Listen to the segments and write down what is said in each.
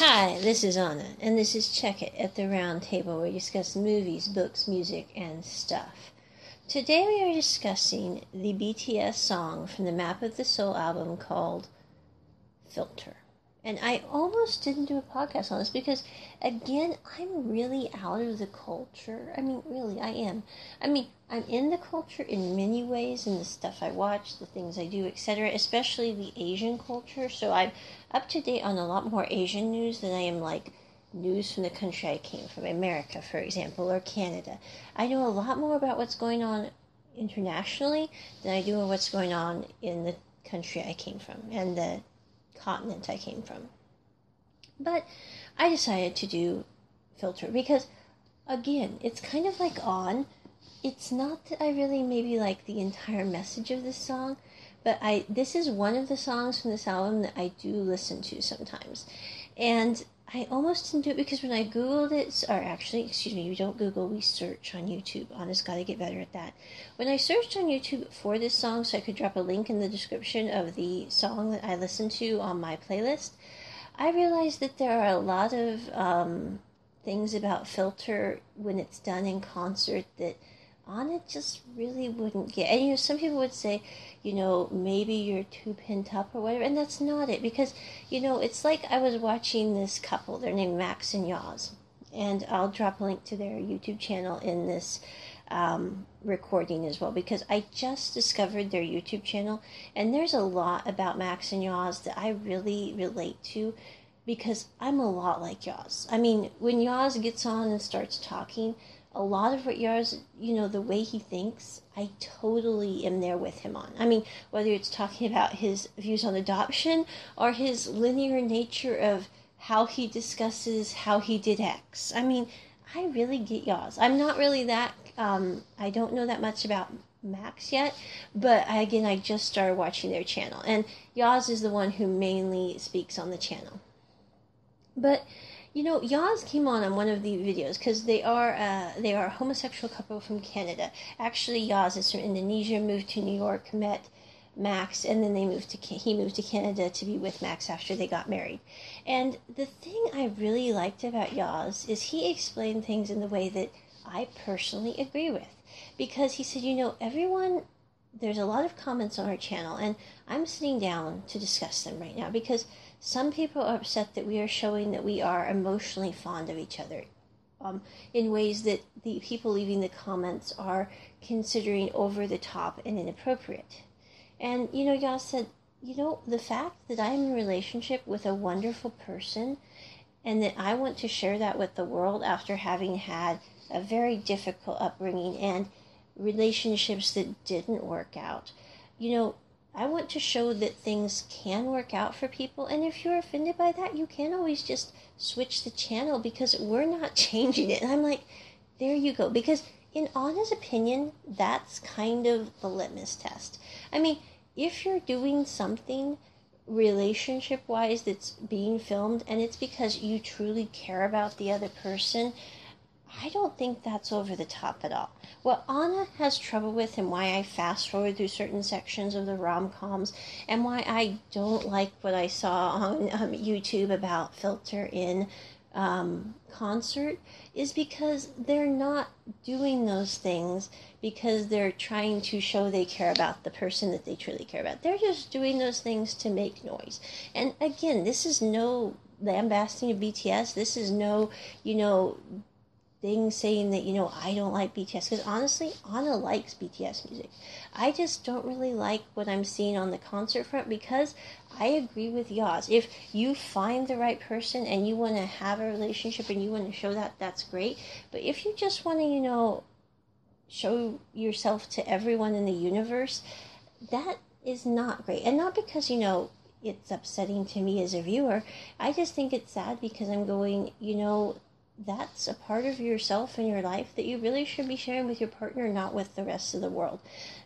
Hi, this is Anna, and this is Check It at the Round Table where we discuss movies, books, music, and stuff. Today we are discussing the BTS song from the Map of the Soul album called Filter. And I almost didn't do a podcast on this because, again, I'm really out of the culture. I mean, really, I am. I mean, I'm in the culture in many ways, in the stuff I watch, the things I do, etc., especially the Asian culture. So I'm up to date on a lot more Asian news than I am like news from the country I came from, America, for example, or Canada. I know a lot more about what's going on internationally than I do what's going on in the country I came from and the continent I came from. But I decided to do filter because, again, it's kind of like on. It's not that I really maybe like the entire message of this song, but I this is one of the songs from this album that I do listen to sometimes, and I almost didn't do it because when I googled it, or actually, excuse me, we don't Google, we search on YouTube. Honest, got to get better at that. When I searched on YouTube for this song, so I could drop a link in the description of the song that I listened to on my playlist, I realized that there are a lot of um, things about filter when it's done in concert that Anna just really wouldn't get. And you know, some people would say, you know, maybe you're too pent up or whatever, and that's not it because, you know, it's like I was watching this couple. They're named Max and Yaz, and I'll drop a link to their YouTube channel in this um, recording as well because I just discovered their YouTube channel, and there's a lot about Max and Yaz that I really relate to because I'm a lot like Yaz. I mean, when Yaz gets on and starts talking a lot of what yours, you know, the way he thinks, I totally am there with him on. I mean, whether it's talking about his views on adoption or his linear nature of how he discusses how he did X. I mean, I really get Yaz. I'm not really that, um, I don't know that much about Max yet, but again, I just started watching their channel. And Yaz is the one who mainly speaks on the channel. But you know, Yaz came on on one of the videos because they are uh, they are a homosexual couple from Canada. Actually, Yaz is from Indonesia, moved to New York, met Max, and then they moved to he moved to Canada to be with Max after they got married. And the thing I really liked about Yaz is he explained things in the way that I personally agree with, because he said, you know, everyone. There's a lot of comments on our channel, and I'm sitting down to discuss them right now because some people are upset that we are showing that we are emotionally fond of each other um, in ways that the people leaving the comments are considering over the top and inappropriate. And, you know, y'all said, you know, the fact that I'm in a relationship with a wonderful person and that I want to share that with the world after having had a very difficult upbringing and relationships that didn't work out. You know, I want to show that things can work out for people. And if you're offended by that, you can always just switch the channel because we're not changing it. And I'm like, there you go. Because in Anna's opinion, that's kind of the litmus test. I mean, if you're doing something relationship wise that's being filmed and it's because you truly care about the other person, I don't think that's over the top at all. What Anna has trouble with, and why I fast forward through certain sections of the rom coms, and why I don't like what I saw on um, YouTube about filter in um, concert, is because they're not doing those things because they're trying to show they care about the person that they truly care about. They're just doing those things to make noise. And again, this is no lambasting of BTS. This is no, you know, thing saying that you know I don't like BTS because honestly Anna likes BTS music. I just don't really like what I'm seeing on the concert front because I agree with Yaz. If you find the right person and you want to have a relationship and you want to show that, that's great. But if you just want to, you know, show yourself to everyone in the universe, that is not great. And not because, you know, it's upsetting to me as a viewer. I just think it's sad because I'm going, you know, that's a part of yourself and your life that you really should be sharing with your partner, not with the rest of the world.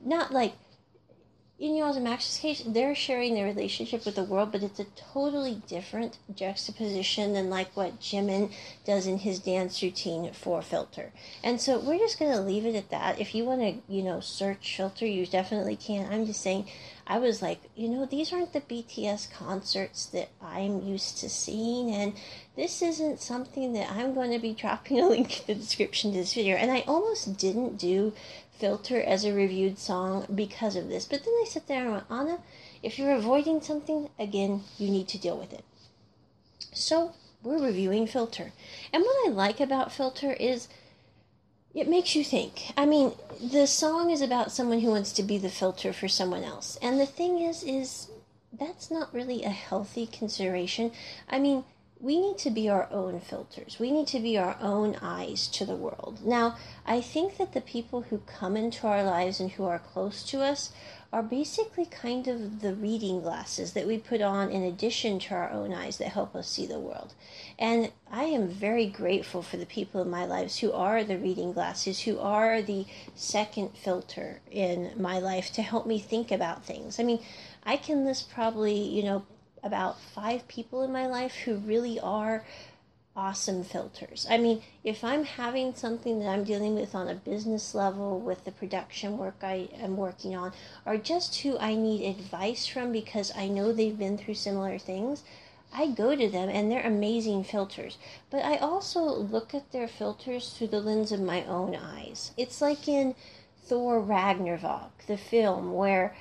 Not like in Yaz and Max's case, they're sharing their relationship with the world, but it's a totally different juxtaposition than like what Jimin does in his dance routine for Filter. And so we're just going to leave it at that. If you want to, you know, search Filter, you definitely can. I'm just saying, I was like, you know, these aren't the BTS concerts that I'm used to seeing, and this isn't something that I'm going to be dropping a link in the description to this video. And I almost didn't do filter as a reviewed song because of this. But then I sat there and went, Anna, if you're avoiding something, again, you need to deal with it. So we're reviewing filter. And what I like about filter is it makes you think. I mean, the song is about someone who wants to be the filter for someone else. And the thing is, is that's not really a healthy consideration. I mean, we need to be our own filters. We need to be our own eyes to the world. Now, I think that the people who come into our lives and who are close to us are basically kind of the reading glasses that we put on in addition to our own eyes that help us see the world. And I am very grateful for the people in my lives who are the reading glasses, who are the second filter in my life to help me think about things. I mean, I can list probably, you know, about five people in my life who really are awesome filters. I mean, if I'm having something that I'm dealing with on a business level with the production work I am working on, or just who I need advice from because I know they've been through similar things, I go to them and they're amazing filters. But I also look at their filters through the lens of my own eyes. It's like in Thor Ragnarok, the film, where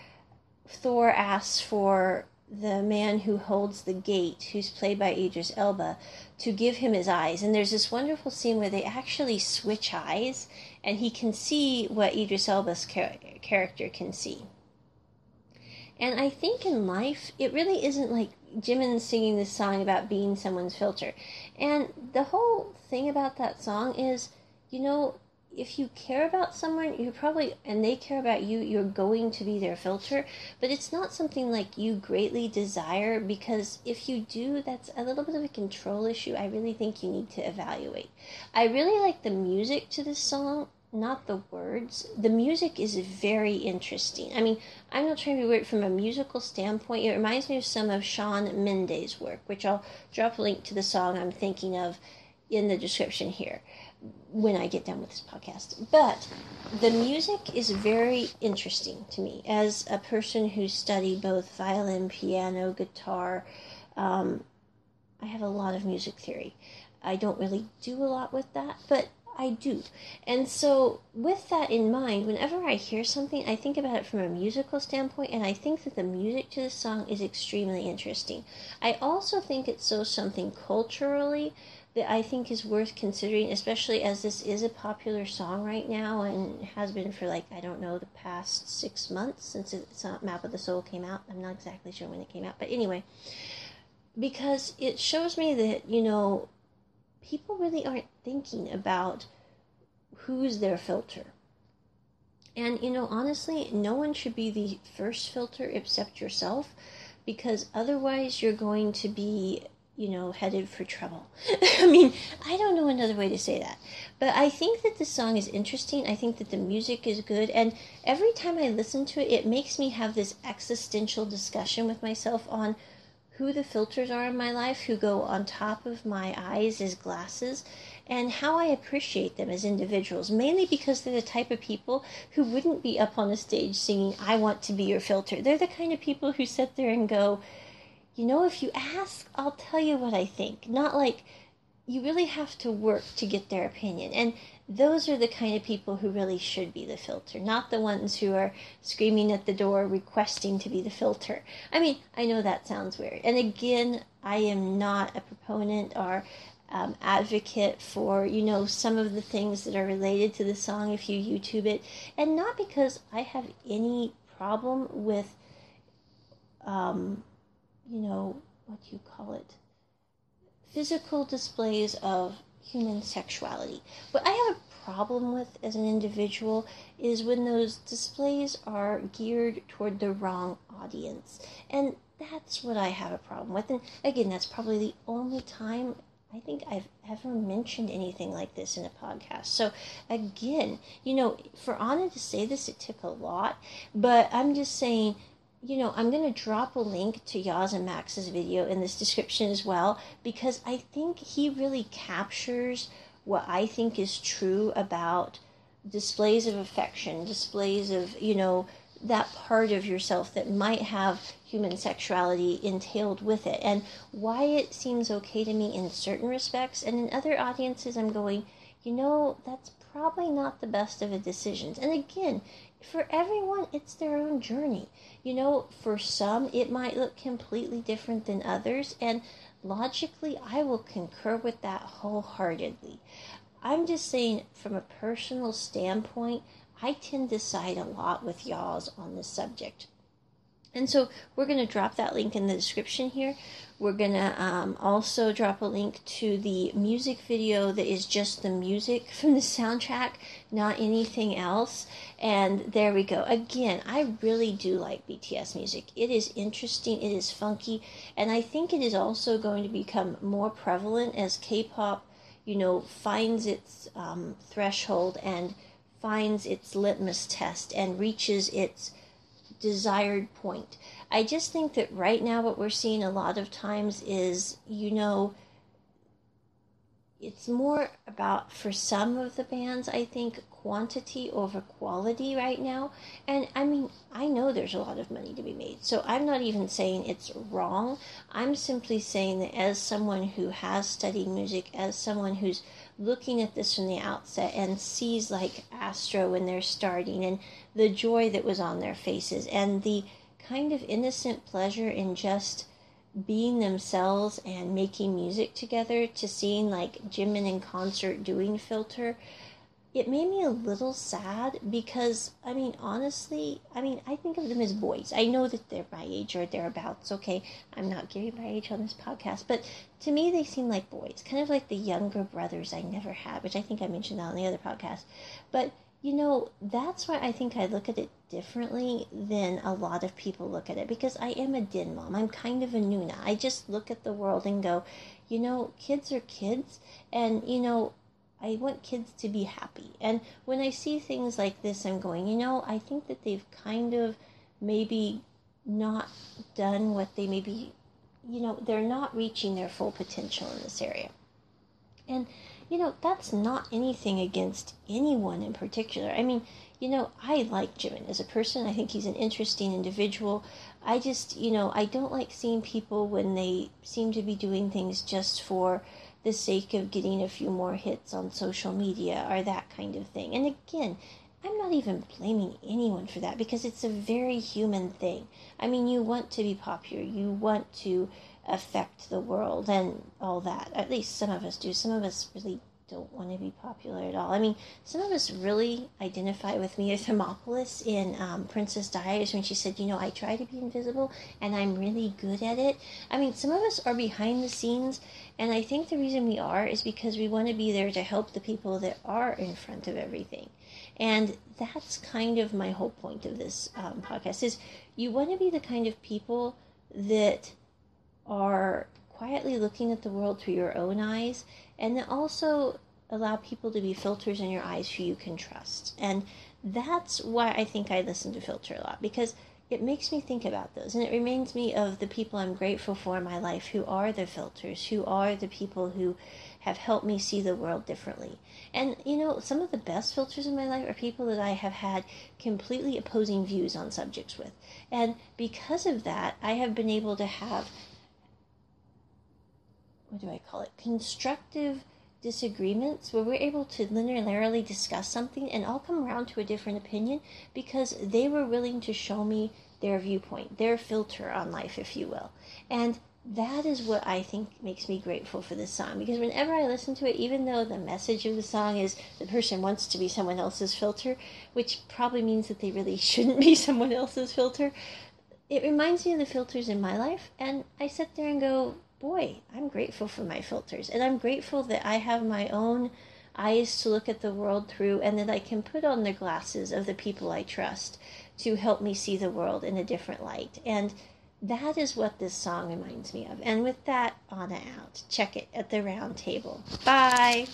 Thor asks for the man who holds the gate, who's played by Idris Elba, to give him his eyes. And there's this wonderful scene where they actually switch eyes, and he can see what Idris Elba's char- character can see. And I think in life, it really isn't like Jimin singing this song about being someone's filter. And the whole thing about that song is, you know, if you care about someone, you probably, and they care about you, you're going to be their filter. But it's not something like you greatly desire because if you do, that's a little bit of a control issue. I really think you need to evaluate. I really like the music to this song, not the words. The music is very interesting. I mean, I'm not trying to be weird from a musical standpoint. It reminds me of some of Shawn Mendes' work, which I'll drop a link to the song I'm thinking of in the description here when I get done with this podcast. But the music is very interesting to me as a person who studied both violin, piano, guitar. Um, I have a lot of music theory. I don't really do a lot with that, but I do. And so, with that in mind, whenever I hear something, I think about it from a musical standpoint, and I think that the music to the song is extremely interesting. I also think it shows something culturally that I think is worth considering, especially as this is a popular song right now and has been for like, I don't know, the past six months since it's not Map of the Soul came out. I'm not exactly sure when it came out, but anyway, because it shows me that, you know, people really aren't thinking about who's their filter. And, you know, honestly, no one should be the first filter except yourself because otherwise you're going to be you know, headed for trouble. I mean, I don't know another way to say that. But I think that the song is interesting. I think that the music is good. And every time I listen to it, it makes me have this existential discussion with myself on who the filters are in my life, who go on top of my eyes as glasses, and how I appreciate them as individuals, mainly because they're the type of people who wouldn't be up on a stage singing, I want to be your filter. They're the kind of people who sit there and go, you know, if you ask, I'll tell you what I think. Not like you really have to work to get their opinion. And those are the kind of people who really should be the filter, not the ones who are screaming at the door requesting to be the filter. I mean, I know that sounds weird. And again, I am not a proponent or um, advocate for, you know, some of the things that are related to the song if you YouTube it. And not because I have any problem with. Um, you know, what do you call it? Physical displays of human sexuality. What I have a problem with as an individual is when those displays are geared toward the wrong audience. And that's what I have a problem with. And again, that's probably the only time I think I've ever mentioned anything like this in a podcast. So, again, you know, for Anna to say this, it took a lot, but I'm just saying, you know, I'm going to drop a link to Yaz and Max's video in this description as well, because I think he really captures what I think is true about displays of affection, displays of, you know, that part of yourself that might have human sexuality entailed with it and why it seems okay to me in certain respects. And in other audiences i'm going you know that's probably not the best of the decisions and again for everyone it's their own journey you know for some it might look completely different than others and logically i will concur with that wholeheartedly i'm just saying from a personal standpoint I tend to side a lot with Yaz on this subject. And so we're going to drop that link in the description here. We're going to um, also drop a link to the music video that is just the music from the soundtrack, not anything else. And there we go. Again, I really do like BTS music. It is interesting, it is funky, and I think it is also going to become more prevalent as K pop, you know, finds its um, threshold and finds its litmus test and reaches its desired point. I just think that right now, what we're seeing a lot of times is, you know, it's more about for some of the bands i think quantity over quality right now and i mean i know there's a lot of money to be made so i'm not even saying it's wrong i'm simply saying that as someone who has studied music as someone who's looking at this from the outset and sees like astro when they're starting and the joy that was on their faces and the kind of innocent pleasure in just being themselves and making music together to seeing like Jimin in concert doing Filter, it made me a little sad because I mean honestly, I mean I think of them as boys. I know that they're my age or thereabouts. Okay, I'm not giving my age on this podcast, but to me they seem like boys, kind of like the younger brothers I never had, which I think I mentioned that on the other podcast. But you know, that's why I think I look at it differently than a lot of people look at it because I am a din mom. I'm kind of a Nuna. I just look at the world and go, you know, kids are kids, and you know, I want kids to be happy. And when I see things like this, I'm going, you know, I think that they've kind of maybe not done what they maybe, you know, they're not reaching their full potential in this area. And you know, that's not anything against anyone in particular. I mean, you know, I like Jimin as a person. I think he's an interesting individual. I just, you know, I don't like seeing people when they seem to be doing things just for the sake of getting a few more hits on social media or that kind of thing. And again, I'm not even blaming anyone for that because it's a very human thing. I mean, you want to be popular, you want to affect the world and all that. At least some of us do. Some of us really don't want to be popular at all. I mean, some of us really identify with Mia Thermopolis in um, Princess Diaries when she said, you know, I try to be invisible and I'm really good at it. I mean, some of us are behind the scenes, and I think the reason we are is because we want to be there to help the people that are in front of everything. And that's kind of my whole point of this um, podcast is you want to be the kind of people that are quietly looking at the world through your own eyes and then also allow people to be filters in your eyes who you can trust. And that's why I think I listen to Filter a lot because it makes me think about those and it reminds me of the people I'm grateful for in my life who are the filters, who are the people who have helped me see the world differently. And you know, some of the best filters in my life are people that I have had completely opposing views on subjects with. And because of that, I have been able to have what do I call it? Constructive disagreements where we're able to linearly discuss something and all come around to a different opinion because they were willing to show me their viewpoint, their filter on life, if you will. And that is what I think makes me grateful for this song because whenever I listen to it, even though the message of the song is the person wants to be someone else's filter, which probably means that they really shouldn't be someone else's filter, it reminds me of the filters in my life. And I sit there and go, boy, I'm grateful for my filters. And I'm grateful that I have my own eyes to look at the world through and that I can put on the glasses of the people I trust to help me see the world in a different light. And That is what this song reminds me of. And with that, on out. Check it at the round table. Bye.